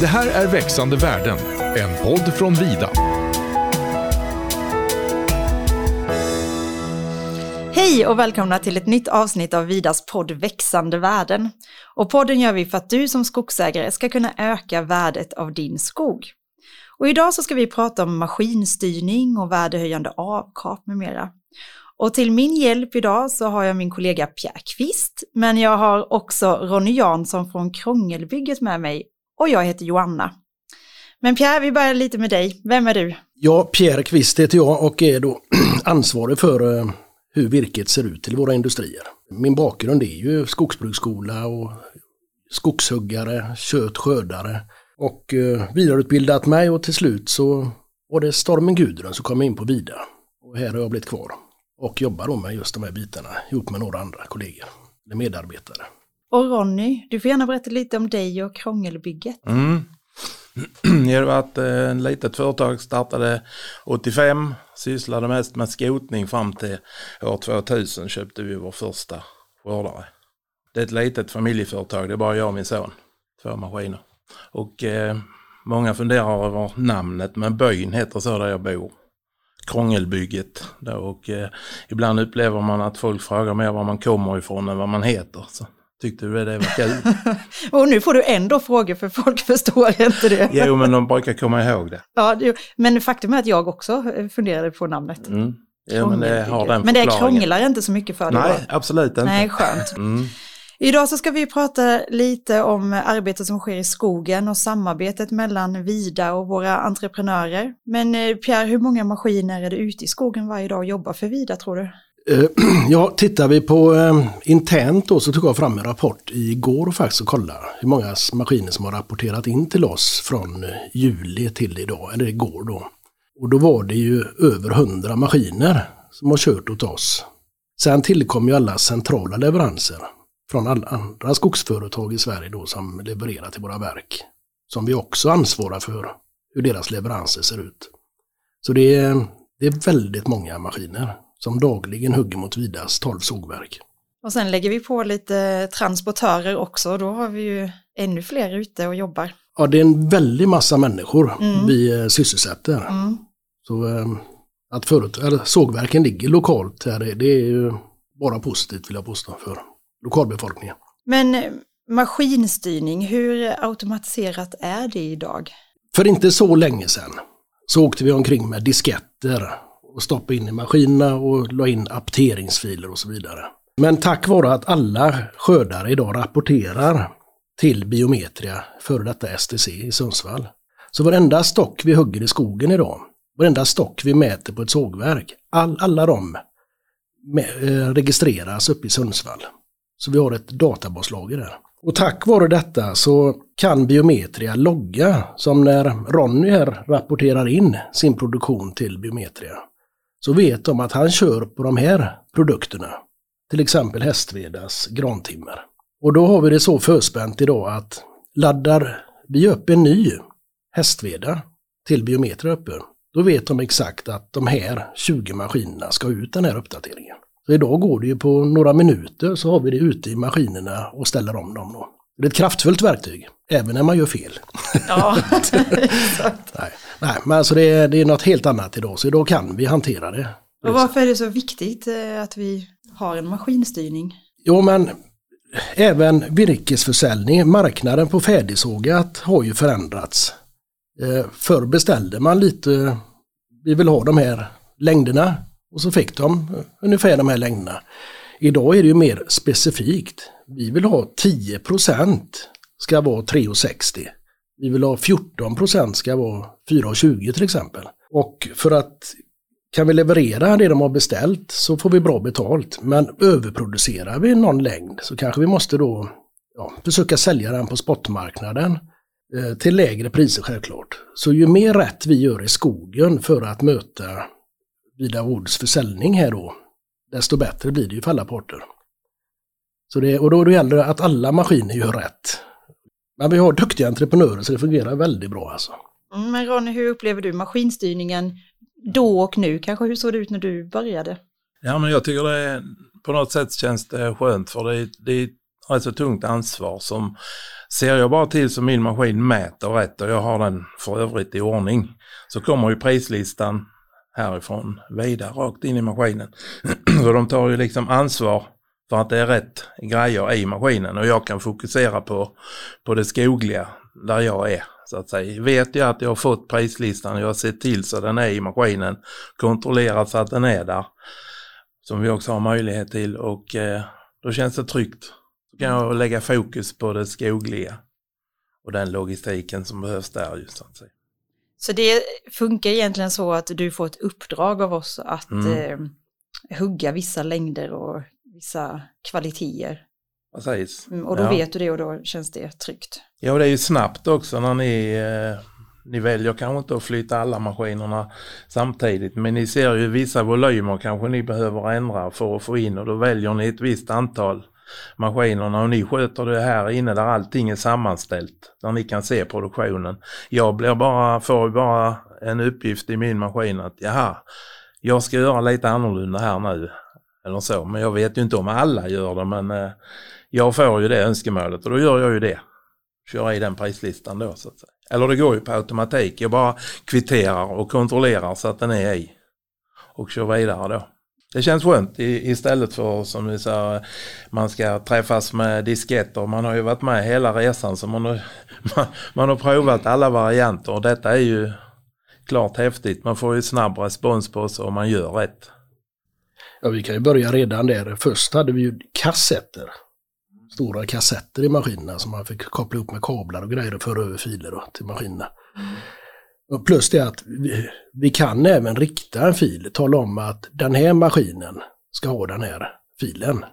Det här är Växande världen, en podd från Vida. Hej och välkomna till ett nytt avsnitt av Vidas podd Växande värden. Och podden gör vi för att du som skogsägare ska kunna öka värdet av din skog. Och idag så ska vi prata om maskinstyrning och värdehöjande avkap med mera. Och till min hjälp idag så har jag min kollega Pierre Kvist, men jag har också Ronny Jansson från Krångelbygget med mig och jag heter Joanna. Men Pierre, vi börjar lite med dig. Vem är du? Ja, Pierre Kvist heter jag och är då ansvarig för eh, hur virket ser ut till våra industrier. Min bakgrund är ju skogsbruksskola och skogshuggare, köttskördare och eh, vidareutbildat mig och till slut så var det stormen Gudrun som kom in på Vida. Och här har jag blivit kvar och jobbar då med just de här bitarna ihop med några andra kollegor, eller medarbetare. Och Ronny, du får gärna berätta lite om dig och Krångelbygget. Mm. Jag var ett litet företag, startade 85, sysslade mest med skotning fram till år 2000 köpte vi vår första skördare. Det är ett litet familjeföretag, det är bara jag och min son, två maskiner. Och eh, många funderar över namnet, men byn heter så där jag bor. Krångelbygget. Då, och eh, ibland upplever man att folk frågar mer var man kommer ifrån än vad man heter. Så tyckte du det var kul. och nu får du ändå frågor för folk förstår inte det. jo, men de brukar komma ihåg det. Ja, men faktum är att jag också funderade på namnet. Mm. Jo, men det har den Men det krånglar inte så mycket för dig? Nej, absolut inte. Nej, skönt. Mm. Idag så ska vi prata lite om arbetet som sker i skogen och samarbetet mellan Vida och våra entreprenörer. Men eh, Pierre, hur många maskiner är det ute i skogen varje dag och jobbar för Vida tror du? Eh, ja, tittar vi på eh, internt då så tog jag fram en rapport igår faktiskt och kollade hur många maskiner som har rapporterat in till oss från eh, juli till idag, eller igår då. Och då var det ju över 100 maskiner som har kört åt oss. Sen tillkom ju alla centrala leveranser från alla andra skogsföretag i Sverige då som levererar till våra verk. Som vi också ansvarar för hur deras leveranser ser ut. Så det är, det är väldigt många maskiner som dagligen hugger mot Vidas 12 sågverk. Och sen lägger vi på lite transportörer också, då har vi ju ännu fler ute och jobbar. Ja, det är en väldig massa människor mm. vi eh, sysselsätter. Mm. Så eh, att förut, eller, sågverken ligger lokalt här, det är ju bara positivt vill jag påstå för lokalbefolkningen. Men eh, maskinstyrning, hur automatiserat är det idag? För inte så länge sedan så åkte vi omkring med disketter och stoppa in i maskinerna och la in apteringsfiler och så vidare. Men tack vare att alla skördare idag rapporterar till Biometria, före detta STC i Sundsvall. Så varenda stock vi hugger i skogen idag, varenda stock vi mäter på ett sågverk, all, alla de med, eh, registreras uppe i Sundsvall. Så vi har ett databaslager där. Och tack vare detta så kan Biometria logga, som när Ronny här rapporterar in sin produktion till Biometria. Så vet de att han kör på de här produkterna. Till exempel Hästvedas grantimmer. Och då har vi det så förspänt idag att laddar vi upp en ny Hästveda till Biometria uppe, då vet de exakt att de här 20 maskinerna ska ut den här uppdateringen. Så idag går det ju på några minuter så har vi det ute i maskinerna och ställer om dem. Då. Det är ett kraftfullt verktyg, även när man gör fel. Ja, nej, nej, men alltså det är, det är något helt annat idag, så idag kan vi hantera det. Och varför är det så viktigt eh, att vi har en maskinstyrning? Jo, men även virkesförsäljning, marknaden på färdigsågat har ju förändrats. Eh, förr beställde man lite, vi vill ha de här längderna, och så fick de ungefär de här längderna. Idag är det ju mer specifikt. Vi vill ha 10% ska vara 3,60. Vi vill ha 14% ska vara 4,20 till exempel. Och för att kan vi leverera det de har beställt så får vi bra betalt. Men överproducerar vi någon längd så kanske vi måste då ja, försöka sälja den på spotmarknaden eh, till lägre priser självklart. Så ju mer rätt vi gör i skogen för att möta Vida Woods försäljning här då, desto bättre blir det ju för alla parter. Så det, och då, då gäller det att alla maskiner gör rätt. Men vi har duktiga entreprenörer så det fungerar väldigt bra alltså. Mm, men Ronny, hur upplever du maskinstyrningen då och nu? Kanske hur såg det ut när du började? Ja, men jag tycker det är, på något sätt känns det skönt för det, det är ett rätt så tungt ansvar som Ser jag bara till så min maskin mäter rätt och jag har den för övrigt i ordning så kommer ju prislistan härifrån vidare rakt in i maskinen. så de tar ju liksom ansvar för att det är rätt grejer i maskinen och jag kan fokusera på, på det skogliga där jag är. Så att säga. Vet jag att jag har fått prislistan och jag har sett till så den är i maskinen, kontrollerat så att den är där, som vi också har möjlighet till och eh, då känns det tryggt. Då kan jag lägga fokus på det skogliga och den logistiken som behövs där just så att säga. Så det funkar egentligen så att du får ett uppdrag av oss att Mm. eh, hugga vissa längder och vissa kvaliteter. Precis. Mm, och då Ja. vet du det och då känns det tryggt. Ja, det är ju snabbt också när ni, eh, ni väljer kanske inte att flytta alla maskinerna samtidigt. Men ni ser ju vissa volymer kanske ni behöver ändra för att få in och då väljer ni ett visst antal maskinerna och ni sköter det här inne där allting är sammanställt. Där ni kan se produktionen. Jag blir bara, får bara en uppgift i min maskin att jaha, jag ska göra lite annorlunda här nu. Eller så, men jag vet ju inte om alla gör det men eh, jag får ju det önskemålet och då gör jag ju det. Kör i den prislistan då så att säga. Eller det går ju på automatik. Jag bara kvitterar och kontrollerar så att den är i. Och kör vidare då. Det känns skönt istället för som du sa, man ska träffas med disketter. Man har ju varit med hela resan så man har, man, man har provat alla varianter och detta är ju klart häftigt. Man får ju snabb respons på sig om man gör rätt. Ja, vi kan ju börja redan där. Först hade vi ju kassetter. Stora kassetter i maskinerna som man fick koppla upp med kablar och grejer och föra över filer då, till maskinerna. Och plus det att vi, vi kan även rikta en fil, tala om att den här maskinen ska ha den här filen.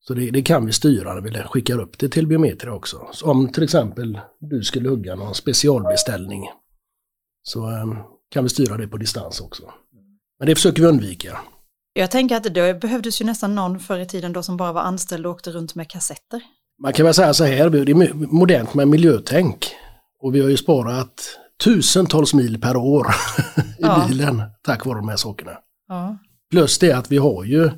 Så det, det kan vi styra när vi skickar upp det till Biometria också. Så om till exempel du skulle hugga någon specialbeställning så eh, kan vi styra det på distans också. Men det försöker vi undvika. Jag tänker att det behövdes ju nästan någon förr i tiden då som bara var anställd och åkte runt med kassetter. Man kan väl säga så här, det är modernt med miljötänk. Och vi har ju sparat tusentals mil per år i Ja. bilen tack vare de här sakerna. Ja. Plus det att vi har ju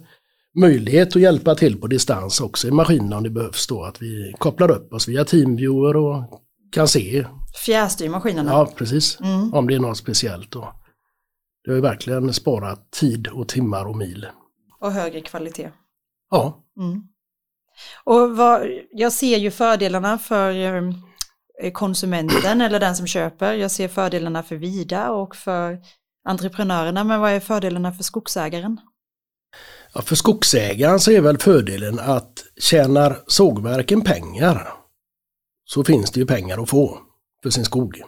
möjlighet att hjälpa till på distans också i maskinerna om det behövs då. Att vi kopplar upp oss via Teamviewer och kan se. Fjärrstyr maskinerna. Ja, precis. Mm. Om det är något speciellt då. Det har ju verkligen sparat tid och timmar och mil. Och högre kvalitet. Ja, Mm. Och vad, jag ser ju fördelarna för eh, konsumenten eller den som köper. Jag ser fördelarna för Vida och för entreprenörerna. Men vad är fördelarna för skogsägaren? Ja, för skogsägaren så är väl fördelen att tjänar sågverken pengar så finns det ju pengar att få för sin skog.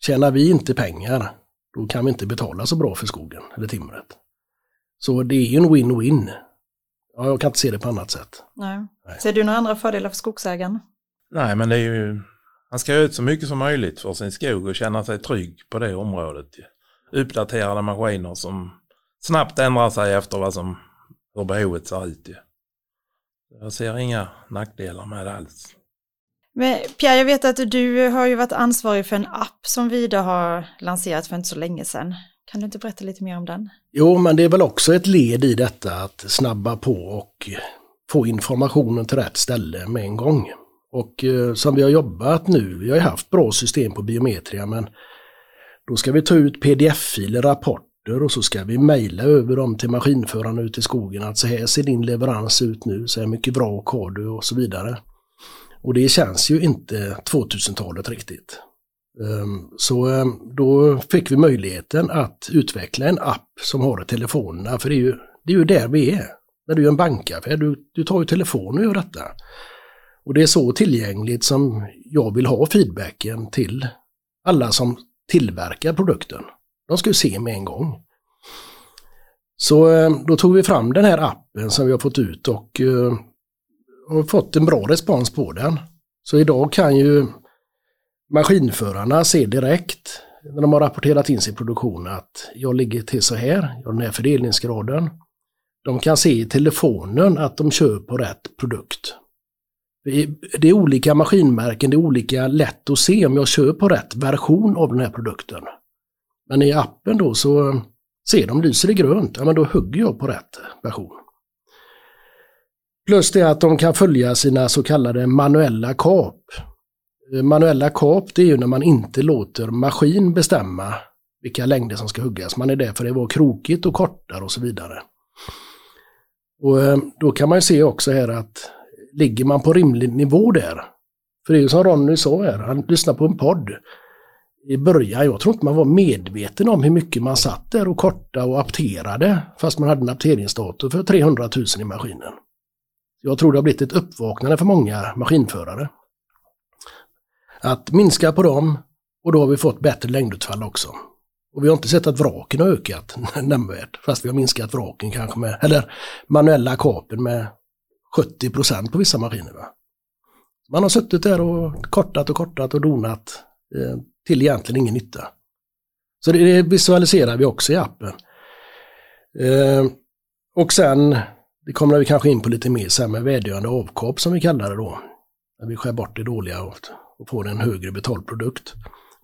Tjänar vi inte pengar då kan vi inte betala så bra för skogen eller timret. Så det är ju en win-win. Ja, jag kan inte se det på annat sätt. Nej. Nej. Ser du några andra fördelar för skogsägaren? Nej, men det är ju... Han ska ut så mycket som möjligt för sin skog och känna sig trygg på det området. Uppdaterade maskiner som snabbt ändrar sig efter vad som, hur behovet ser ut. Jag ser inga nackdelar med det alls. Men Pierre, jag vet att du har ju varit ansvarig för en app som Vida har lanserat för inte så länge sedan. Kan du inte berätta lite mer om den? Jo, men det är väl också ett led i detta att snabba på och få informationen till rätt ställe med en gång. Och eh, som vi har jobbat nu, vi har ju haft bra system på Biometria, men då ska vi ta ut pdf-filer, rapporter och så ska vi mejla över dem till maskinföraren ute i skogen att så här ser din leverans ut nu, så här mycket vrak har du och så vidare. Och det känns ju inte 2000-talet riktigt. Ehm, så ehm, då fick vi möjligheten att utveckla en app som har telefonerna, för det är ju, det är ju där vi är. När du är en bankaffär, du, du tar ju telefonen och gör detta. Och det är så tillgängligt som jag vill ha feedbacken till alla som tillverkar produkten. De ska ju se med en gång. Så ehm, då tog vi fram den här appen som vi har fått ut och har fått en bra respons på den. Så idag kan ju maskinförarna se direkt när de har rapporterat in sin produktion att jag ligger till så här, jag har den här fördelningsgraden. De kan se i telefonen att de kör på rätt produkt. Det är- olika maskinmärken, det är olika lätt att se om jag kör på rätt version av den här produkten. Men i appen då så ser de lyser det grönt, ja men då hugger jag på rätt version. Plus det att de kan följa sina så kallade manuella kap. Eh, manuella kap det är ju när man inte låter maskin bestämma vilka längder som ska huggas. Man är där för det var krokigt och kortare och så vidare. Och eh, då kan man ju se också här att ligger man på rimlig nivå där, för det är ju som Ronny sa här, han lyssnade på en podd i början, jag tror inte man var medveten om hur mycket man satt där och korta och apterade fast man hade en apteringsdator för 300 000 i maskinen. Jag tror det har blivit ett uppvaknande för många maskinförare. Att minska på dem och då har vi fått bättre längdutfall också. Och vi har inte sett att vraken har ökat nämnvärt, fast vi har minskat vraken kanske med, eller manuella kapen med 70 procent på vissa maskiner. Va? Man har suttit där och kortat och kortat och donat eh, till egentligen ingen nytta. Så det visualiserar vi också i appen. Eh, och sen, det kommer vi kanske in på lite mer sen med välgörande avkap som vi kallar det då. När vi skär bort det dåliga och, och får en högre betald produkt.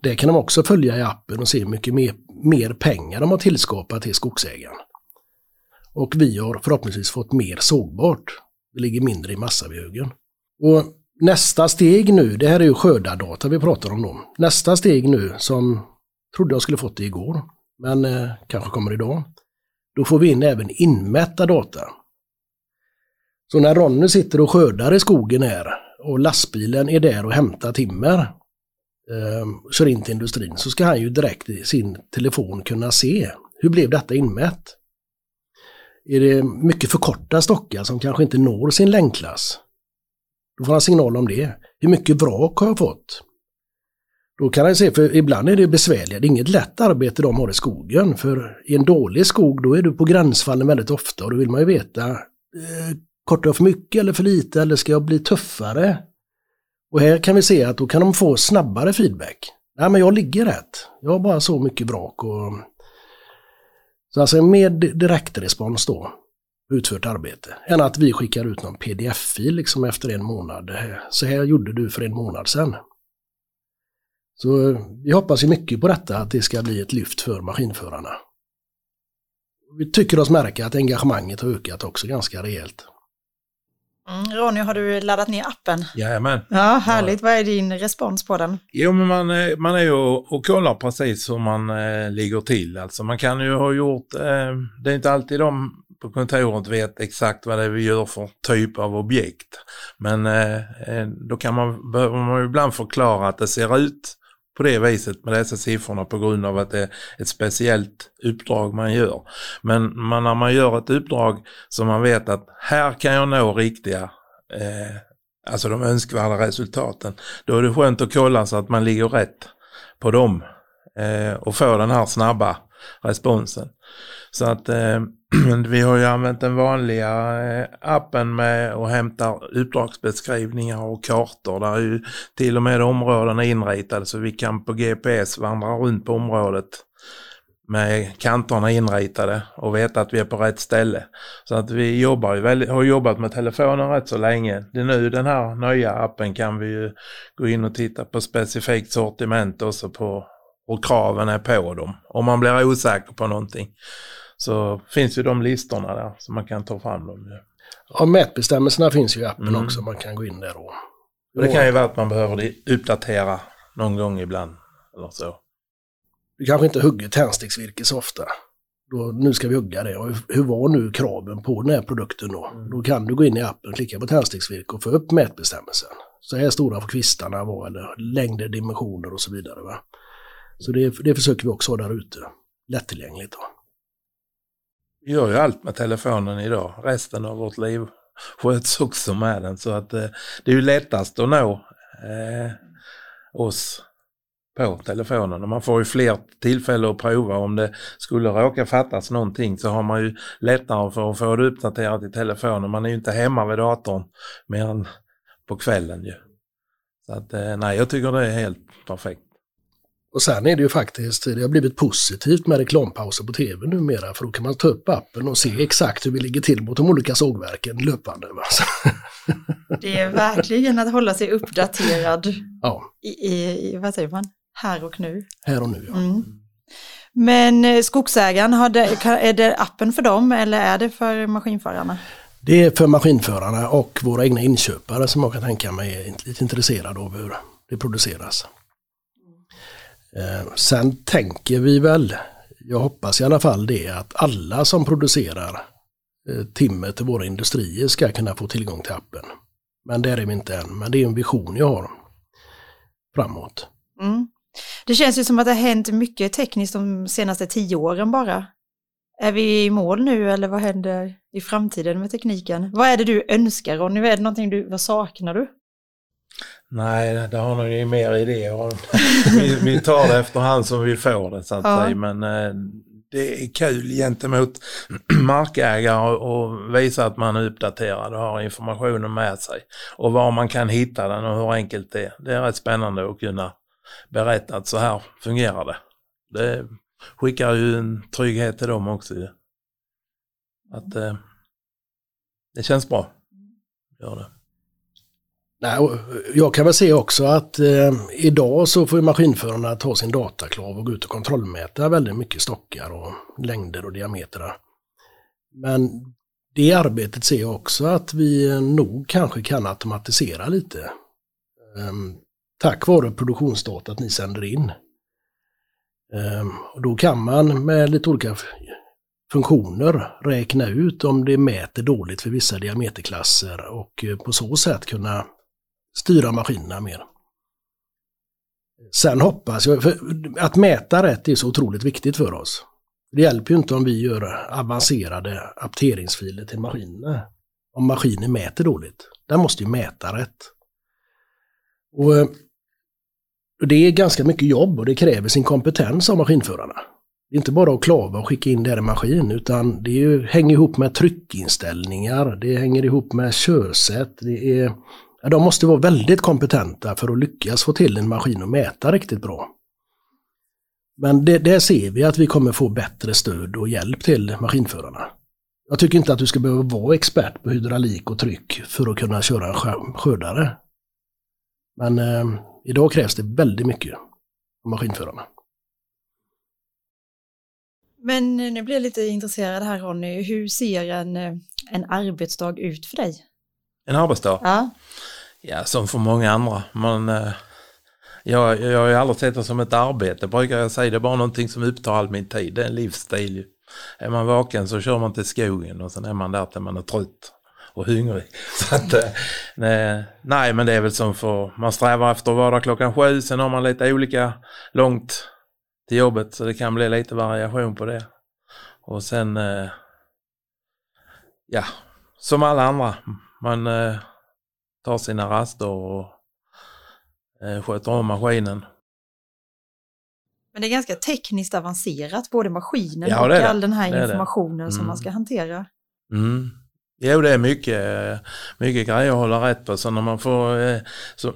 Det kan de också följa i appen och se hur mycket mer, mer pengar de har tillskapat till skogsägaren. Och vi har förhoppningsvis fått mer sågbart. Det ligger mindre i massa vid Och nästa steg nu, det här är ju skördardata vi pratar om då. Nästa steg nu som trodde jag skulle fått det igår, men eh, kanske kommer idag. Då får vi in även inmätta data. Så när Ronny sitter och skördar i skogen här och lastbilen är där och hämtar timmer, eh, kör in till industrin, så ska han ju direkt i sin telefon kunna se hur blev detta inmätt. Är det mycket för korta stockar som kanske inte når sin längdklass? Då får han signal om det. Hur mycket vrak har jag fått? Då kan han se, för ibland är det besvärligt. Det är inget lätt arbete de har i skogen. För i en dålig skog då är du på gränsfallen väldigt ofta och då vill man ju veta, eh, kortar jag för mycket eller för lite eller ska jag bli tuffare? Och här kan vi se att då kan de få snabbare feedback. Nej men jag ligger rätt. Jag har bara så mycket vrak och... Så alltså mer direktrespons då utfört arbete. Än att vi skickar ut någon pdf-fil liksom efter en månad. Så här gjorde du för en månad sedan. Så eh, vi hoppas ju mycket på detta, att det ska bli ett lyft för maskinförarna. Vi tycker oss märka att engagemanget har ökat också ganska rejält. Mm, Ronny, har du laddat ner appen? Jajamän. Ja, härligt. Vad är din respons på den? Jo, men man, är- man är ju och, och kollar precis hur man eh, ligger till. Alltså man kan ju ha gjort, eh, det är inte alltid de på kontoret vet exakt vad det är vi gör för typ av objekt. Men eh, eh, då kan man, behöver man ju ibland förklara att det ser ut på det viset med dessa siffrorna på grund av att det är ett speciellt uppdrag man gör. Men man, när man gör ett uppdrag som man vet att här kan jag nå riktiga eh, alltså de önskvärda resultaten. Då är det skönt att kolla så att man ligger rätt på dem eh, och får den här snabba responsen. Så att eh, vi har ju använt den vanliga eh, appen med och hämtar uppdragsbeskrivningar och kartor. Där är ju till och med områdena inritade så vi kan på GPS vandra runt på området med kanterna inritade och veta att vi är på rätt ställe. Så att vi jobbar ju väldigt, har jobbat med telefonen rätt så länge. Det är nu den här nya appen kan vi ju gå in och titta på specifikt sortiment också på och kraven är på dem. Om man blir osäker på någonting så finns ju de listorna där så man kan ta fram dem. Ja, mätbestämmelserna finns ju i appen Mm. också, man kan gå in där och... Och det kan ju vara att man behöver uppdatera någon gång ibland eller så. Vi kanske inte hugger tändsticksvirke så ofta. Då, nu ska vi hugga det. Och hur var nu kraven på den här produkten då? Då kan du gå in i appen, klicka på tändsticksvirke och få upp mätbestämmelsen. Så här stora får kvistarna vara, eller längder, dimensioner och så vidare. Va? Så det, det försöker vi också ha där ute. Lättillgängligt då. Vi gör ju allt med telefonen idag. Resten av vårt liv sköts också med den. Så att eh, det är ju lättast att nå eh, oss på telefonen. Och man får ju fler tillfällen att prova. Om det skulle råka fattas någonting så har man ju lättare för att få det uppdaterat i telefonen. Man är ju inte hemma vid datorn mer än på kvällen ju. Så att eh, nej, jag tycker det är helt perfekt. Och sen är det ju faktiskt, det har blivit positivt med reklampauser på tv numera. För då kan man ta upp appen och se exakt hur vi ligger till mot de olika sågverken löpande. Det är verkligen att hålla sig uppdaterad ja, i, i, vad säger man, här och nu. här och nu. Ja. Mm. Men eh, skogsägaren, har det, kan- är det appen för dem eller är det för maskinförarna? Det är för maskinförarna och våra egna inköpare som jag kan tänka mig är lite intresserade av hur det produceras. Eh, sen tänker vi väl, jag hoppas i alla fall det, att alla som producerar eh, timmer till våra industrier ska kunna få tillgång till appen. Men där är vi inte än, men det är en vision jag har framåt. Mm. Det känns ju som att det har hänt mycket tekniskt de senaste tio åren bara. Är vi i mål nu eller vad händer i framtiden med tekniken? Vad är det du önskar Ronny? Är det någonting du, vad saknar du? Nej, det har nog ju mer idéer. vi, vi tar det efterhand som vi får det så att Ja. säga. Men eh, det är kul gentemot markägare och visa att man är uppdaterad och har informationen med sig. Och var man kan hitta den och hur enkelt det är. Det är rätt spännande att kunna berätta att så här fungerar det. Det skickar ju en trygghet till dem också. Att eh, det känns bra. Gör det. Nej, jag kan väl se också att eh, idag så får ju maskinförarna ta sin dataklav och gå ut och kontrollmäta väldigt mycket stockar och längder och diametrar. Men det arbetet ser jag också att vi nog kanske kan automatisera lite. Ehm, tack vare produktionsdatat ni sänder in. Ehm, och då kan man med lite olika funktioner räkna ut om det mäter dåligt för vissa diameterklasser och eh, på så sätt kunna styra maskinerna mer. Sen hoppas jag, för att mäta rätt är så otroligt viktigt för oss. Det hjälper ju inte om vi gör avancerade apteringsfiler till maskinerna. Om maskinen mäter dåligt. Den måste ju mäta rätt. Och eh, och det är ganska mycket jobb och det kräver sin kompetens av maskinförarna. Det är inte bara att klava och skicka in det här i maskin utan det är ju, hänger ihop med tryckinställningar, det hänger ihop med körsätt. Det är, de måste vara väldigt kompetenta för att lyckas få till en maskin att mäta riktigt bra. Men det, där ser vi att vi kommer få bättre stöd och hjälp till maskinförarna. Jag tycker inte att du ska behöva vara expert på hydraulik och tryck för att kunna köra en skö- skördare. Men eh, idag krävs det väldigt mycket av maskinförarna. Men eh, nu blir jag lite intresserad här Ronny. Hur ser en, eh, en arbetsdag ut för dig? En arbetsdag? Ja, Ja, som för många andra. Man, eh, jag, jag har ju aldrig sett det som ett arbete, brukar jag säga. Det är bara någonting som upptar all min tid. Det är en livsstil. ju. Är man vaken så kör man till skogen och sen är man där till man är trött och hungrig. Så att, eh, nej, nej, men det är väl som för, man strävar efter att vara där klockan sju, sen har man lite olika långt till jobbet så det kan bli lite variation på det. Och sen, eh, ja, som alla andra, man eh, tar sina raster och eh, sköter om maskinen. men det är ganska tekniskt avancerat, både maskinen Ja, och det all den här informationen som Mm. man ska hantera. Mm. Jo, det är mycket, mycket grejer att hålla rätt på. Så när man får, eh,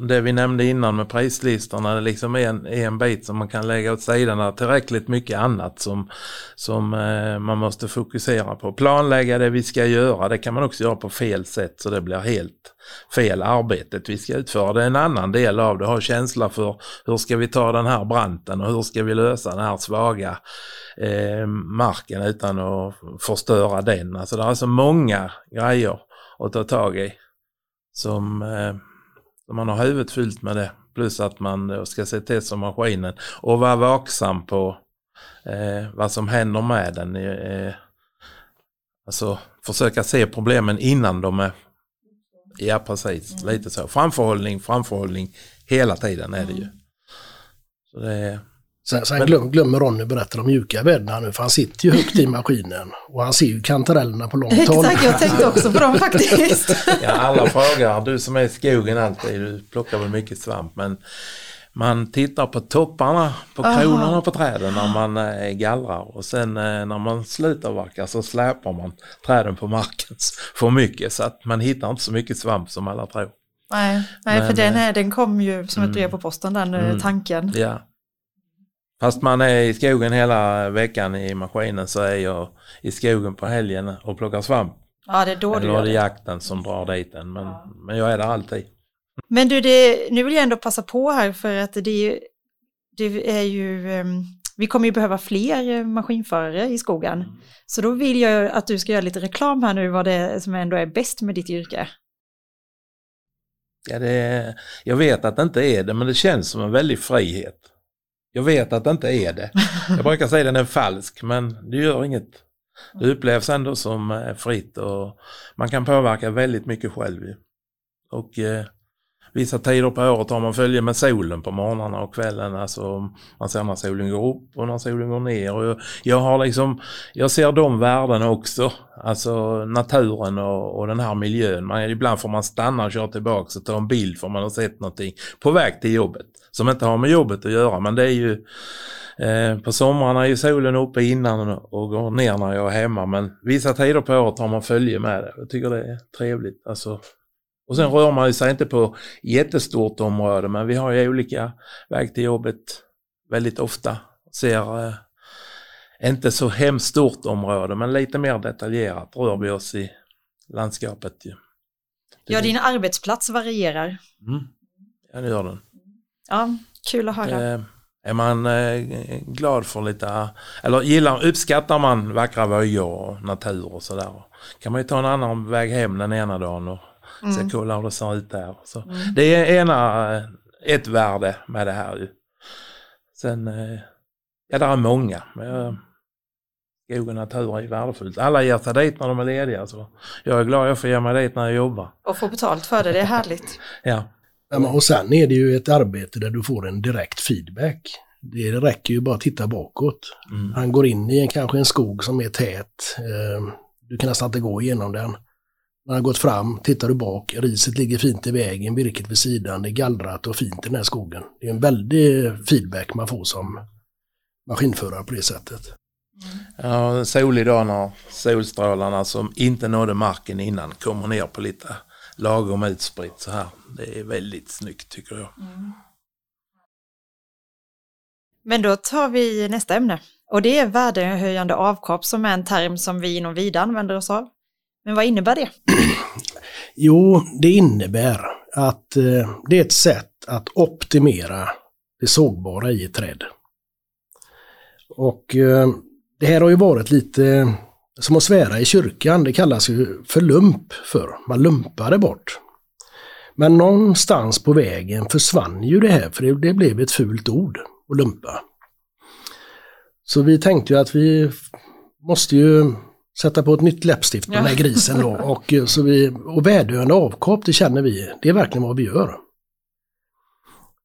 det vi nämnde innan med prislistorna, det liksom är en, är en bit som man kan lägga åt sidan. Det är tillräckligt mycket annat som, som eh, man måste fokusera på. Planlägga det vi ska göra, det kan man också göra på fel sätt så det blir helt fel arbetet vi ska utföra. Det är en annan del av det, ha känsla för hur ska vi ta den här branten och hur ska vi lösa den här svaga eh, marken utan att förstöra den. Alltså det är alltså många grejer att ta tag i som, eh, man har huvudet fyllt med det. Plus att man ska se till som maskinen och vara vaksam på eh, vad som händer med den. Eh, alltså försöka se problemen innan de är Ja precis, lite så. Framförhållning, framförhållning hela tiden är det ju. Så det är, Sen, sen Men- glöm, glömmer Ronny berätta om mjuka bäddar nu, för han sitter ju högt i maskinen och han ser ju kantarellerna på långt håll. Exakt, jag tänkte också på dem faktiskt. Ja, alla frågar, du som är i skogen alltid, du plockar väl mycket svamp, men man tittar på topparna, på Aha. kronorna på träden när man eh, gallrar och sen eh, när man slutavverkar så släpar man träden på marken för mycket så att man hittar inte så mycket svamp som alla tror. nej, nej för Men, den, eh, är, den kom ju som ett mm. brev på posten, den Mm. tanken. Ja. Fast man är i skogen hela veckan i maskinen så är jag i skogen på helgen och plockar svamp. Ja, det är då du Eller gör det jakten som drar dit den. Men, men jag är där alltid. Men du, det, nu vill jag ändå passa på här för att det, det är ju, ehm, vi kommer ju behöva fler eh, maskinförare i skogen. Så då vill jag att du ska göra lite reklam här nu vad det är som ändå är bäst med ditt yrke. Ja, det är, jag vet att det inte är det, men det känns som en väldig frihet. Jag vet att det inte är det. Jag brukar säga att den är falsk, men det gör inget. Det upplevs ändå som eh, fritt och man kan påverka väldigt mycket själv. Och eh, vissa tider på året har man följe med solen på morgnarna och kvällen. Alltså man ser när solen går upp och när solen går ner. Och jag, jag har liksom, jag ser de värdena också. Alltså naturen och, och den här miljön. Man, ibland får man stanna och köra tillbaka och ta en bild för man har sett någonting på väg till jobbet. Som inte har med jobbet att göra men det är ju eh, på somrarna är solen uppe innan och går ner när jag är hemma men vissa tider på året har man följe med det. Jag tycker det är trevligt. Alltså, och sen rör man sig inte på jättestort område men vi har ju olika väg till jobbet väldigt ofta. Ser eh, inte så hemskt stort område men lite mer detaljerat rör vi oss i landskapet. Ju. Ja, din arbetsplats varierar. Mm. Ja, det gör den. Ja, kul att höra. Eh, är man eh, glad för lite, eller gillar, uppskattar man vackra vyer och natur och sådär. Kan man ju ta en annan väg hem den ena dagen och mm. se kolla hur det ser ut där. Så mm. Det är ena, eh, ett värde med det här ju. Sen, eh, ja det är många. Men skog och natur är värdefullt. Alla ger sig dit när de är lediga så jag är glad jag får ge mig dit när jag jobbar. Och få betalt för det, det är härligt. ja. Och sen är det ju ett arbete där du får en direkt feedback. Det räcker ju bara att titta bakåt. Mm. Han går in i en, kanske en skog som är tät. Eh, du kan nästan inte gå igenom den. När han gått fram, tittar du bak, riset ligger fint i vägen, virket vid sidan, det är gallrat och fint i den här skogen. Det är en väldig feedback man får som maskinförare på det sättet. Ja, solig dag när solstrålarna som inte nådde marken innan kommer ner på lite lagom utspritt så här. Det är väldigt snyggt tycker jag. Mm. Men då tar vi nästa ämne och det är värdehöjande avkap som är en term som vi inom Vida använder oss av. Men vad innebär det? Jo, det innebär att eh, det är ett sätt att optimera det sågbara i ett träd. Och eh, det här har ju varit lite som att svära i kyrkan, det kallas ju för lump för. Man lumpade bort. Men någonstans på vägen försvann ju det här, för det, det blev ett fult ord att lumpa. Så vi tänkte ju att vi måste ju sätta på ett nytt läppstift på ja. den här grisen då. Och, så vi, och värdöende avkap, det känner vi, det är verkligen vad vi gör.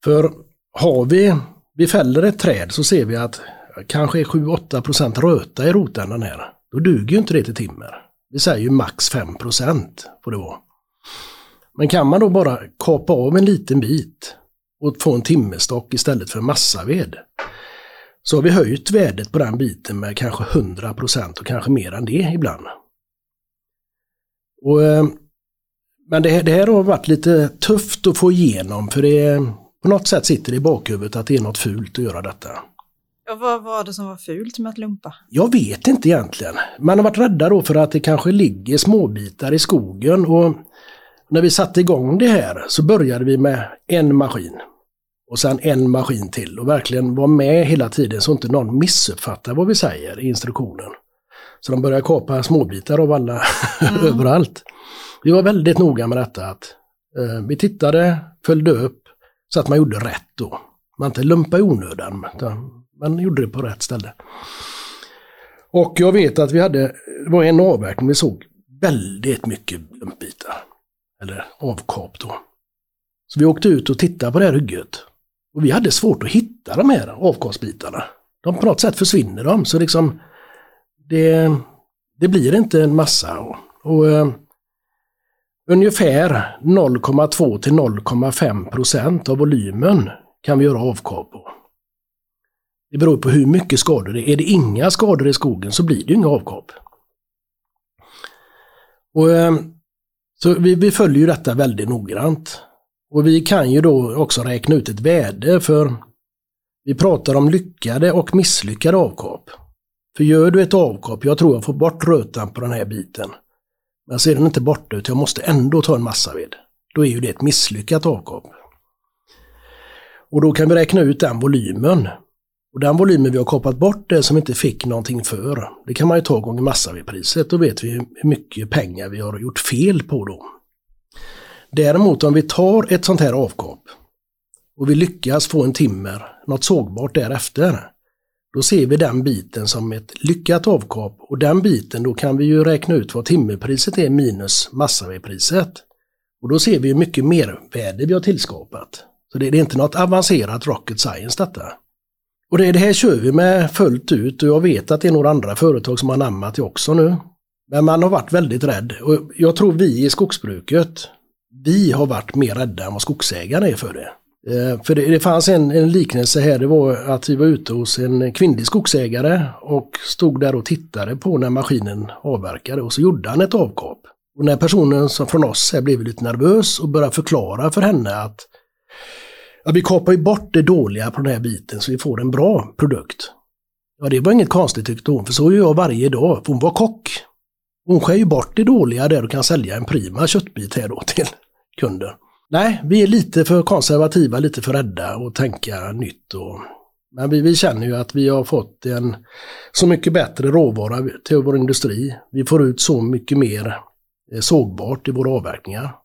För har vi, vi fäller ett träd så ser vi att kanske är 7-8% röta i rotändan här. Då duger ju inte det till timmer. Vi säger ju max 5% får det vara. Men kan man då bara kapa av en liten bit och få en timmerstock istället för massaved så har vi höjt värdet på den biten med kanske 100% och kanske mer än det ibland. Och, eh, men det, det här har varit lite tufft att få igenom för det på något sätt sitter det i bakhuvudet att det är något fult att göra detta. Ja, vad var det som var fult med att lumpa? Jag vet inte egentligen. Man har varit rädda då för att det kanske ligger småbitar i skogen och när vi satte igång det här så började vi med en maskin. Och sen en maskin till och verkligen vara med hela tiden så inte någon missuppfattar vad vi säger i instruktionen. Så de började kapa småbitar av alla mm. överallt. Vi var väldigt noga med detta att eh, vi tittade, följde upp så att man gjorde rätt då. Man inte lumpa i onödan, man gjorde det på rätt ställe. Och jag vet att vi hade, det var en avverkning vi såg väldigt mycket lumpbitar. Eller avkap då. Så vi åkte ut och tittade på det här hygget. Och vi hade svårt att hitta de här avgasbitarna. De på något sätt försvinner de, så liksom det, det blir inte en massa. Och, och uh, ungefär 0,2 till 0,5 procent av volymen kan vi göra avkap på. Det beror på hur mycket skador det är. Är det inga skador i skogen så blir det inga avkap. Och, eh, så vi, vi följer ju detta väldigt noggrant. Och vi kan ju då också räkna ut ett värde för vi pratar om lyckade och misslyckade avkap. För gör du ett avkap, jag tror jag får bort rötan på den här biten. Men så är den inte borta utan jag måste ändå ta en massa ved. Då är ju det ett misslyckat avkap. Och då kan vi räkna ut den volymen. Och den volymen vi har kapat bort det som inte fick någonting för, det kan man ju ta gånger massa vid priset. Då vet vi hur mycket pengar vi har gjort fel på då. Däremot om vi tar ett sånt här avkap och vi lyckas få en timmer, något sågbart därefter, då ser vi den biten som ett lyckat avkap och den biten då kan vi ju räkna ut vad timmerpriset är minus massavedpriset. Och då ser vi hur mycket mervärde vi har tillskapat. Så det, är inte något avancerat rocket science detta. Och det, det här kör vi med fullt ut och jag vet att det är några andra företag som har namnat det också nu. Men man har varit väldigt rädd och jag tror vi i skogsbruket, vi har varit mer rädda än vad skogsägarna är för det. Eh, för det, det fanns en, en, liknelse här, det var att vi var ute hos en kvinnlig skogsägare och stod där och tittade på när maskinen avverkade och så gjorde han ett avkap. Och när personen som från oss här blev lite nervös och började förklara för henne att ja, vi kapar ju bort det dåliga på den här biten så vi får en bra produkt. Ja, det var inget konstigt tyckte hon, för så gör jag varje dag. För hon var kock. Hon skär ju bort det dåliga där och kan sälja en prima köttbit här då till kunder. Nej, vi är lite för konservativa, lite för rädda och tänka nytt. Och, men vi, vi känner ju att vi har fått en så mycket bättre råvara till vår industri. Vi får ut så mycket mer eh, sågbart i våra avverkningar.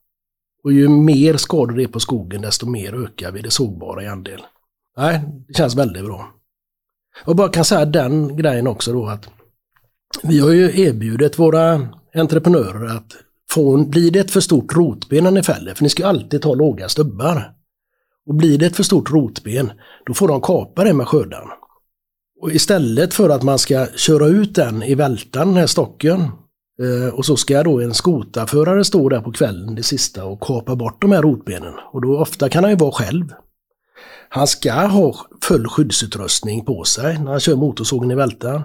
Och ju mer skador det är på skogen, desto mer ökar vi det sågbara i andel. Nej, det känns väldigt bra. Och bara kan säga den grejen också då att vi har ju erbjudit våra entreprenörer att få, blir det ett för stort rotben när ni fäller, för ni ska alltid ta låga stubbar. Och blir det ett för stort rotben, då får de kapa det med skördan. Och istället för att man ska köra ut den i vältan, den här stocken, eh, och så ska då en skotaförare stå där på kvällen, det sista, och kapa bort de här rotbenen. Och då ofta kan han ju vara själv. Han ska ha full skyddsutrustning på sig när han kör motorsågen i vältan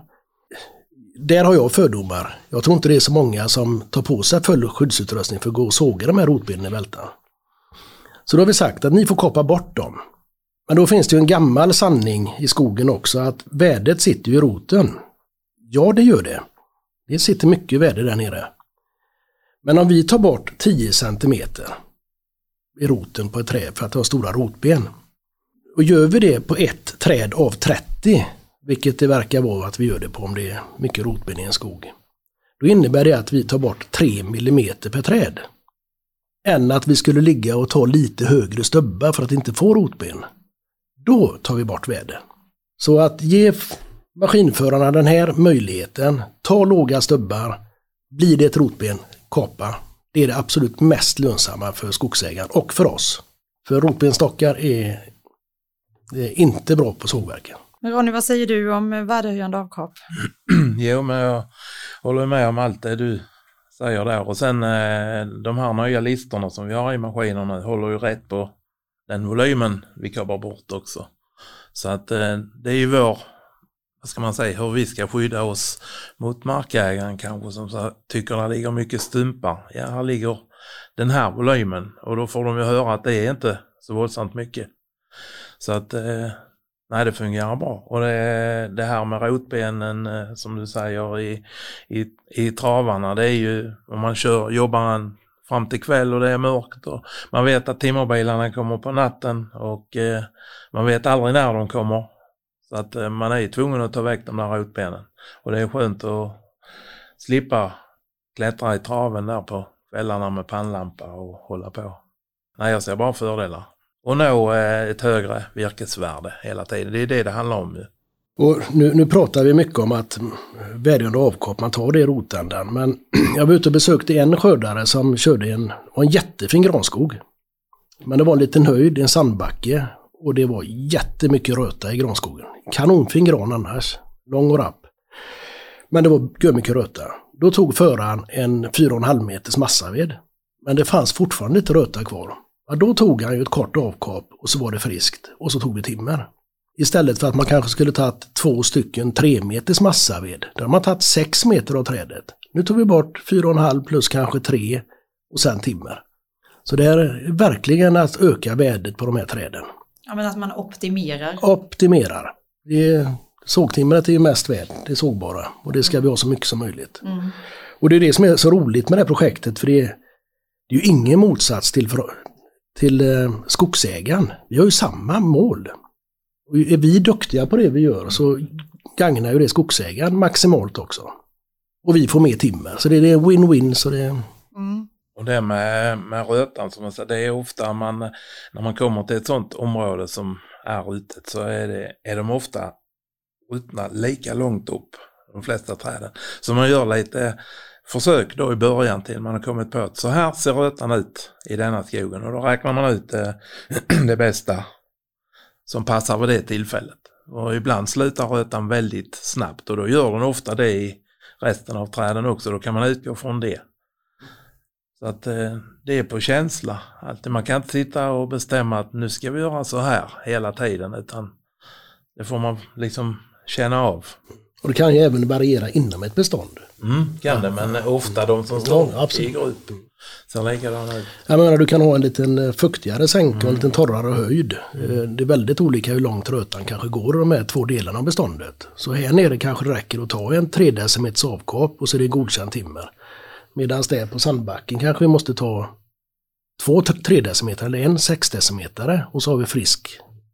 där har jag fördomar. Jag tror inte det är så många som tar på sig full skyddsutrustning för att gå och såga de här rotbenen i vältan. Så då har vi sagt att ni får kapa bort dem. Men då finns det ju en gammal sanning i skogen också att värdet sitter ju i roten. Ja, det gör det. Det sitter mycket värde där nere. Men om vi tar bort 10 cm i roten på ett träd för att det har stora rotben. Och gör vi det på ett träd av 30 vilket det verkar vara att vi gör det på om det är mycket rotben i en skog. Då innebär det att vi tar bort 3 mm per träd. Än att vi skulle ligga och ta lite högre stubbar för att inte få rotben. Då tar vi bort väder. Så att ge maskinförarna den här möjligheten, ta låga stubbar, blir det ett rotben, kapa. Det är det absolut mest lönsamma för skogsägaren och för oss. För rotbenstockar är, är inte bra på sågverken. Ronny, vad säger du om eh, värdehöjande avkap? jo, men jag håller med om allt det du säger där. Och sen eh, de här nya listorna som vi har i maskinerna håller ju rätt på den volymen vi kapar bort också. Så att eh, det är ju vår, vad ska man säga, hur vi ska skydda oss mot markägaren kanske som tycker det ligger mycket stumpar. Ja, här ligger den här volymen och då får de ju höra att det är inte så våldsamt mycket. Så att Nej, det fungerar bra. Och det, det här med rotbenen eh, som du säger i, i, i travarna, det är ju om man kör, jobbar en fram till kväll och det är mörkt och man vet att timmerbilarna kommer på natten och eh, man vet aldrig när de kommer. Så att eh, man är tvungen att ta väck de där rotbenen. Och det är skönt att slippa klättra i traven där på kvällarna med pannlampa och hålla på. Nej, jag ser bara fördelar och nå eh, ett högre virkesvärde hela tiden. Det är det det handlar om. Nu. Och nu, nu pratar vi mycket om att vädjande avkopp, man tar det i rotändan. Men jag var ute och besökte en skördare som körde en, en jättefin granskog. Men det var en liten höjd, en sandbacke. Och det var jättemycket röta i granskogen. Kanonfin gran annars. Lång och rapp. Men det var mycket röta. Då tog föraren en 4,5 meters massaved. Men det fanns fortfarande lite röta kvar. Ja, då tog han ju ett kort avkap och så var det friskt. Och så tog vi timmer. Istället för att man kanske skulle tagit två stycken tre meters massaved. Där har man tagit sex meter av trädet. Nu tog vi bort fyra och en halv plus kanske tre och sen timmer. Så det är verkligen att öka värdet på de här träden. Ja men att man optimerar. Optimerar. Det är, sågtimret är ju mest värt, det sågbara. Och det ska vi ha så mycket som möjligt. Mm. Och det är det som är så roligt med det här projektet för det är, det är ju ingen motsats till, till eh, skogsägaren. Vi har ju samma mål. Och är vi duktiga på det vi gör så gagnar ju det skogsägaren maximalt också. Och vi får mer timmer. Så det är en win-win. Så det... Mm. Och det med, med rötan, som man säger, det är ofta man, när man kommer till ett sånt område som är rutet så är, det, är de ofta ruttna lika långt upp, de flesta träden. Så man gör lite försök då i början till man har kommit på att så här ser rötan ut i denna skogen och då räknar man ut det, eh, det bästa som passar vid det tillfället. Och ibland slutar rötan väldigt snabbt och då gör den ofta det i resten av träden också. Då kan man utgå från det. Så att eh, det är på känsla. Alltid. Man kan inte sitta och bestämma att nu ska vi göra så här hela tiden utan det får man liksom känna av. Och det kan ju även variera inom ett bestånd. Mm, kan det, men ofta de som står Ja, absolut. i grupp ser likadana ut. Jag menar, du kan ha en liten eh, fuktigare sänka och Mm. en liten torrare höjd. Eh, Det är väldigt olika hur långt rötan kanske går i de här två delarna av beståndet. Så här nere kanske det räcker att ta en 3 decimeters avkap och så är det godkänt timmer. Medan det på sandbacken kanske vi måste ta två 3 decimeter eller en 6 decimeter och så har vi frisk,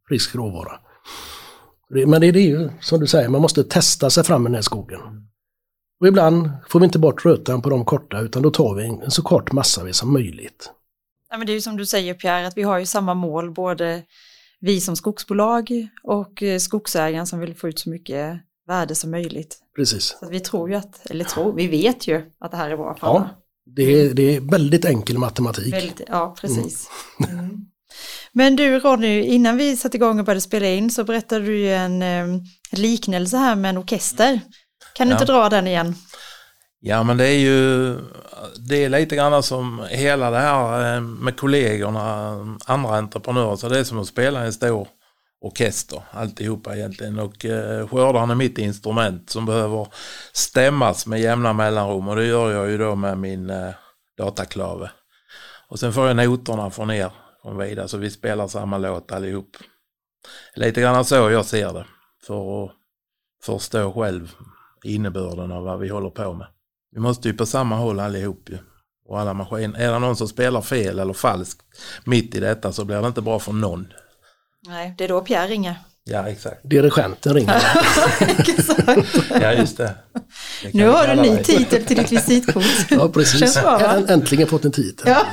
frisk råvara. Men det är ju som du säger, man måste testa sig fram i den här skogen. Och ibland får vi inte bort rötan på de korta utan då tar vi en, så kort massa som möjligt. Ja, men det är ju som du säger Pierre, att vi har ju samma mål, både vi som skogsbolag och eh, skogsägaren som vill få ut så mycket värde som möjligt. Precis. Så vi tror ju att, eller tror, vi vet ju att det här är bra för Ja, alla. det är, det är väldigt enkel matematik. Väldigt, ja, precis. Mm. Men du Ronny, innan vi satte igång och började spela in så berättade du ju en eh, liknelse här med en orkester. Kan du Ja. inte dra den igen? Ja men det är ju, det är lite grann som hela det här eh, med kollegorna, andra entreprenörer, så det är som att spela i en stor orkester alltihopa egentligen och eh, skördaren är mitt instrument som behöver stämmas med jämna mellanrum och det gör jag ju då med min eh, dataklave. Och sen får jag noterna från er från Vida så vi spelar samma låt allihop. Lite grann så jag ser det för att förstå själv innebörden av vad vi håller på med. Vi måste ju på samma håll allihop ju. Och alla maskiner. Är det någon som spelar fel eller falskt mitt i detta så blir det inte bra för någon. Nej, det är då Pierre ringer. Ja, exakt. Dirigenten ringer. Ja, just det. Nu har du en ny titel till ditt visitkort. Ja, precis. Bra, Äntligen fått en titel. Ja,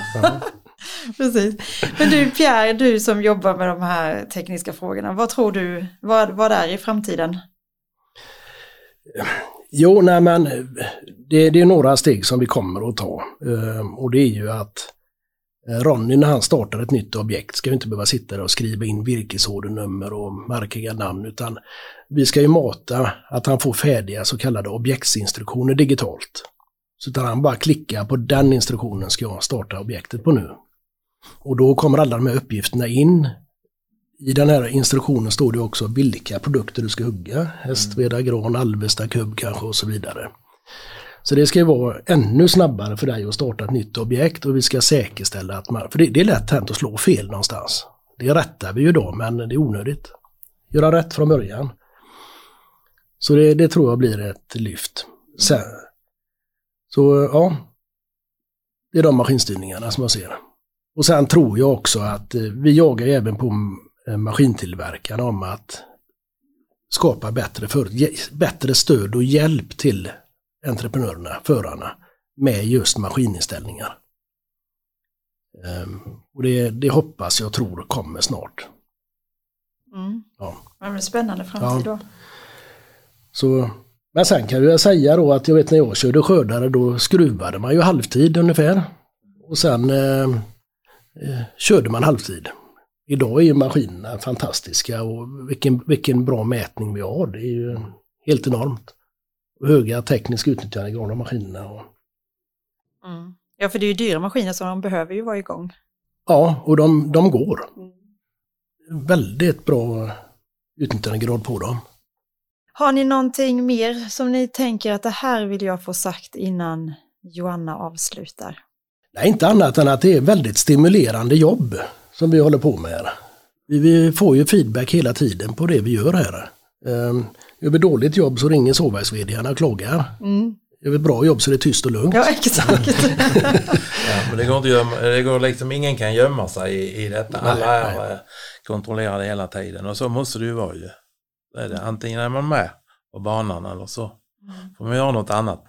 precis. Men du Pierre, du som jobbar med de här tekniska frågorna, vad tror du, vad, vad är i framtiden? Jo, nej men det, det är några steg som vi kommer att ta. Ehm, och det är ju att eh, Ronny när han startar ett nytt objekt ska ju inte behöva sitta där och skriva in virkesordenummer och markiga namn utan vi ska ju mata att han får färdiga så kallade objektsinstruktioner digitalt. Så att han bara klickar på den instruktionen ska jag starta objektet på nu. Och då kommer alla de här uppgifterna in. I den här instruktionen står det också vilka produkter du ska hugga. Hästveda, gran, Alvesta, kubb kanske och så vidare. Så det ska ju vara ännu snabbare för dig att starta ett nytt objekt och vi ska säkerställa att man, för det, det är lätt hänt att slå fel någonstans. Det rättar vi ju då men det är onödigt. Göra rätt från början. Så det, det tror jag blir ett lyft. Sen, så ja, det är de maskinstyrningarna som jag ser. Och sen tror jag också att eh, vi jagar även på eh, maskintillverkarna om att skapa bättre, för, bättre stöd och hjälp till entreprenörerna, förarna, med just maskininställningar. Ehm, och det, det hoppas jag tror kommer snart. Mm. Ja. Ja, men spännande framtid då. Så, men sen kan jag säga då att jag vet när jag körde skördare då skruvade man ju halvtid ungefär. Och sen eh, eh, körde man halvtid. Idag är ju maskinerna fantastiska och vilken, vilken bra mätning vi har. Det är ju helt enormt. Höga tekniska utnyttjande av maskinerna. Och, Mm. Ja, för det är ju dyra maskiner så de behöver ju vara igång. ja, och de, de går. Väldigt bra utnyttjandegrad på dem. Har ni någonting mer som ni tänker att det här vill jag få sagt innan Joanna avslutar? Nej, inte annat än att det är väldigt stimulerande jobb som vi håller på med här. Vi, får ju feedback hela tiden på det vi gör här. Um, gör vi dåligt jobb så ringer sågverks och klagar. Mm. Gör vi bra jobb så är det tyst och lugnt. Ja, exakt. Ja, men det går inte gömma, det går liksom, ingen kan gömma sig i, i detta. Nej, Alla är nej. eh, kontrollerade hela tiden och så måste det ju vara ju. Det är det. Antingen är man med på banan eller så får man göra något annat.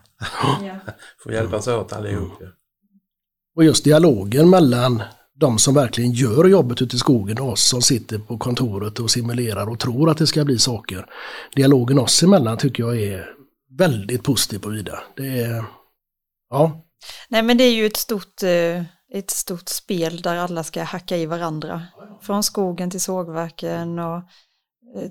ja. Får hjälpas åt allihop ju. Och just dialogen mellan de som verkligen gör jobbet ute i skogen och oss som sitter på kontoret och simulerar och tror att det ska bli saker. Dialogen oss emellan tycker jag är väldigt positiv på Vida. Det är, ja. Nej men det är ju ett stort, eh, ett stort spel där alla ska hacka i varandra. Från skogen till sågverken och eh,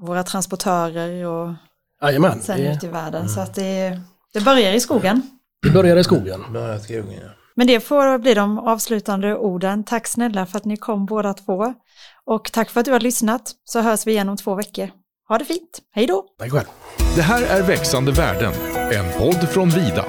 våra transportörer och Jajamän, sen det, ut i världen. Så att det, det börjar i skogen. det börjar i skogen. Börjar skogen ja. Men det får bli de avslutande orden. Tack snälla för att ni kom båda två. Och tack för att du har lyssnat. Så hörs vi igen om två veckor. Ha det fint. Hej då! Tack själv. Det här är Växande värden, en podd från Vida.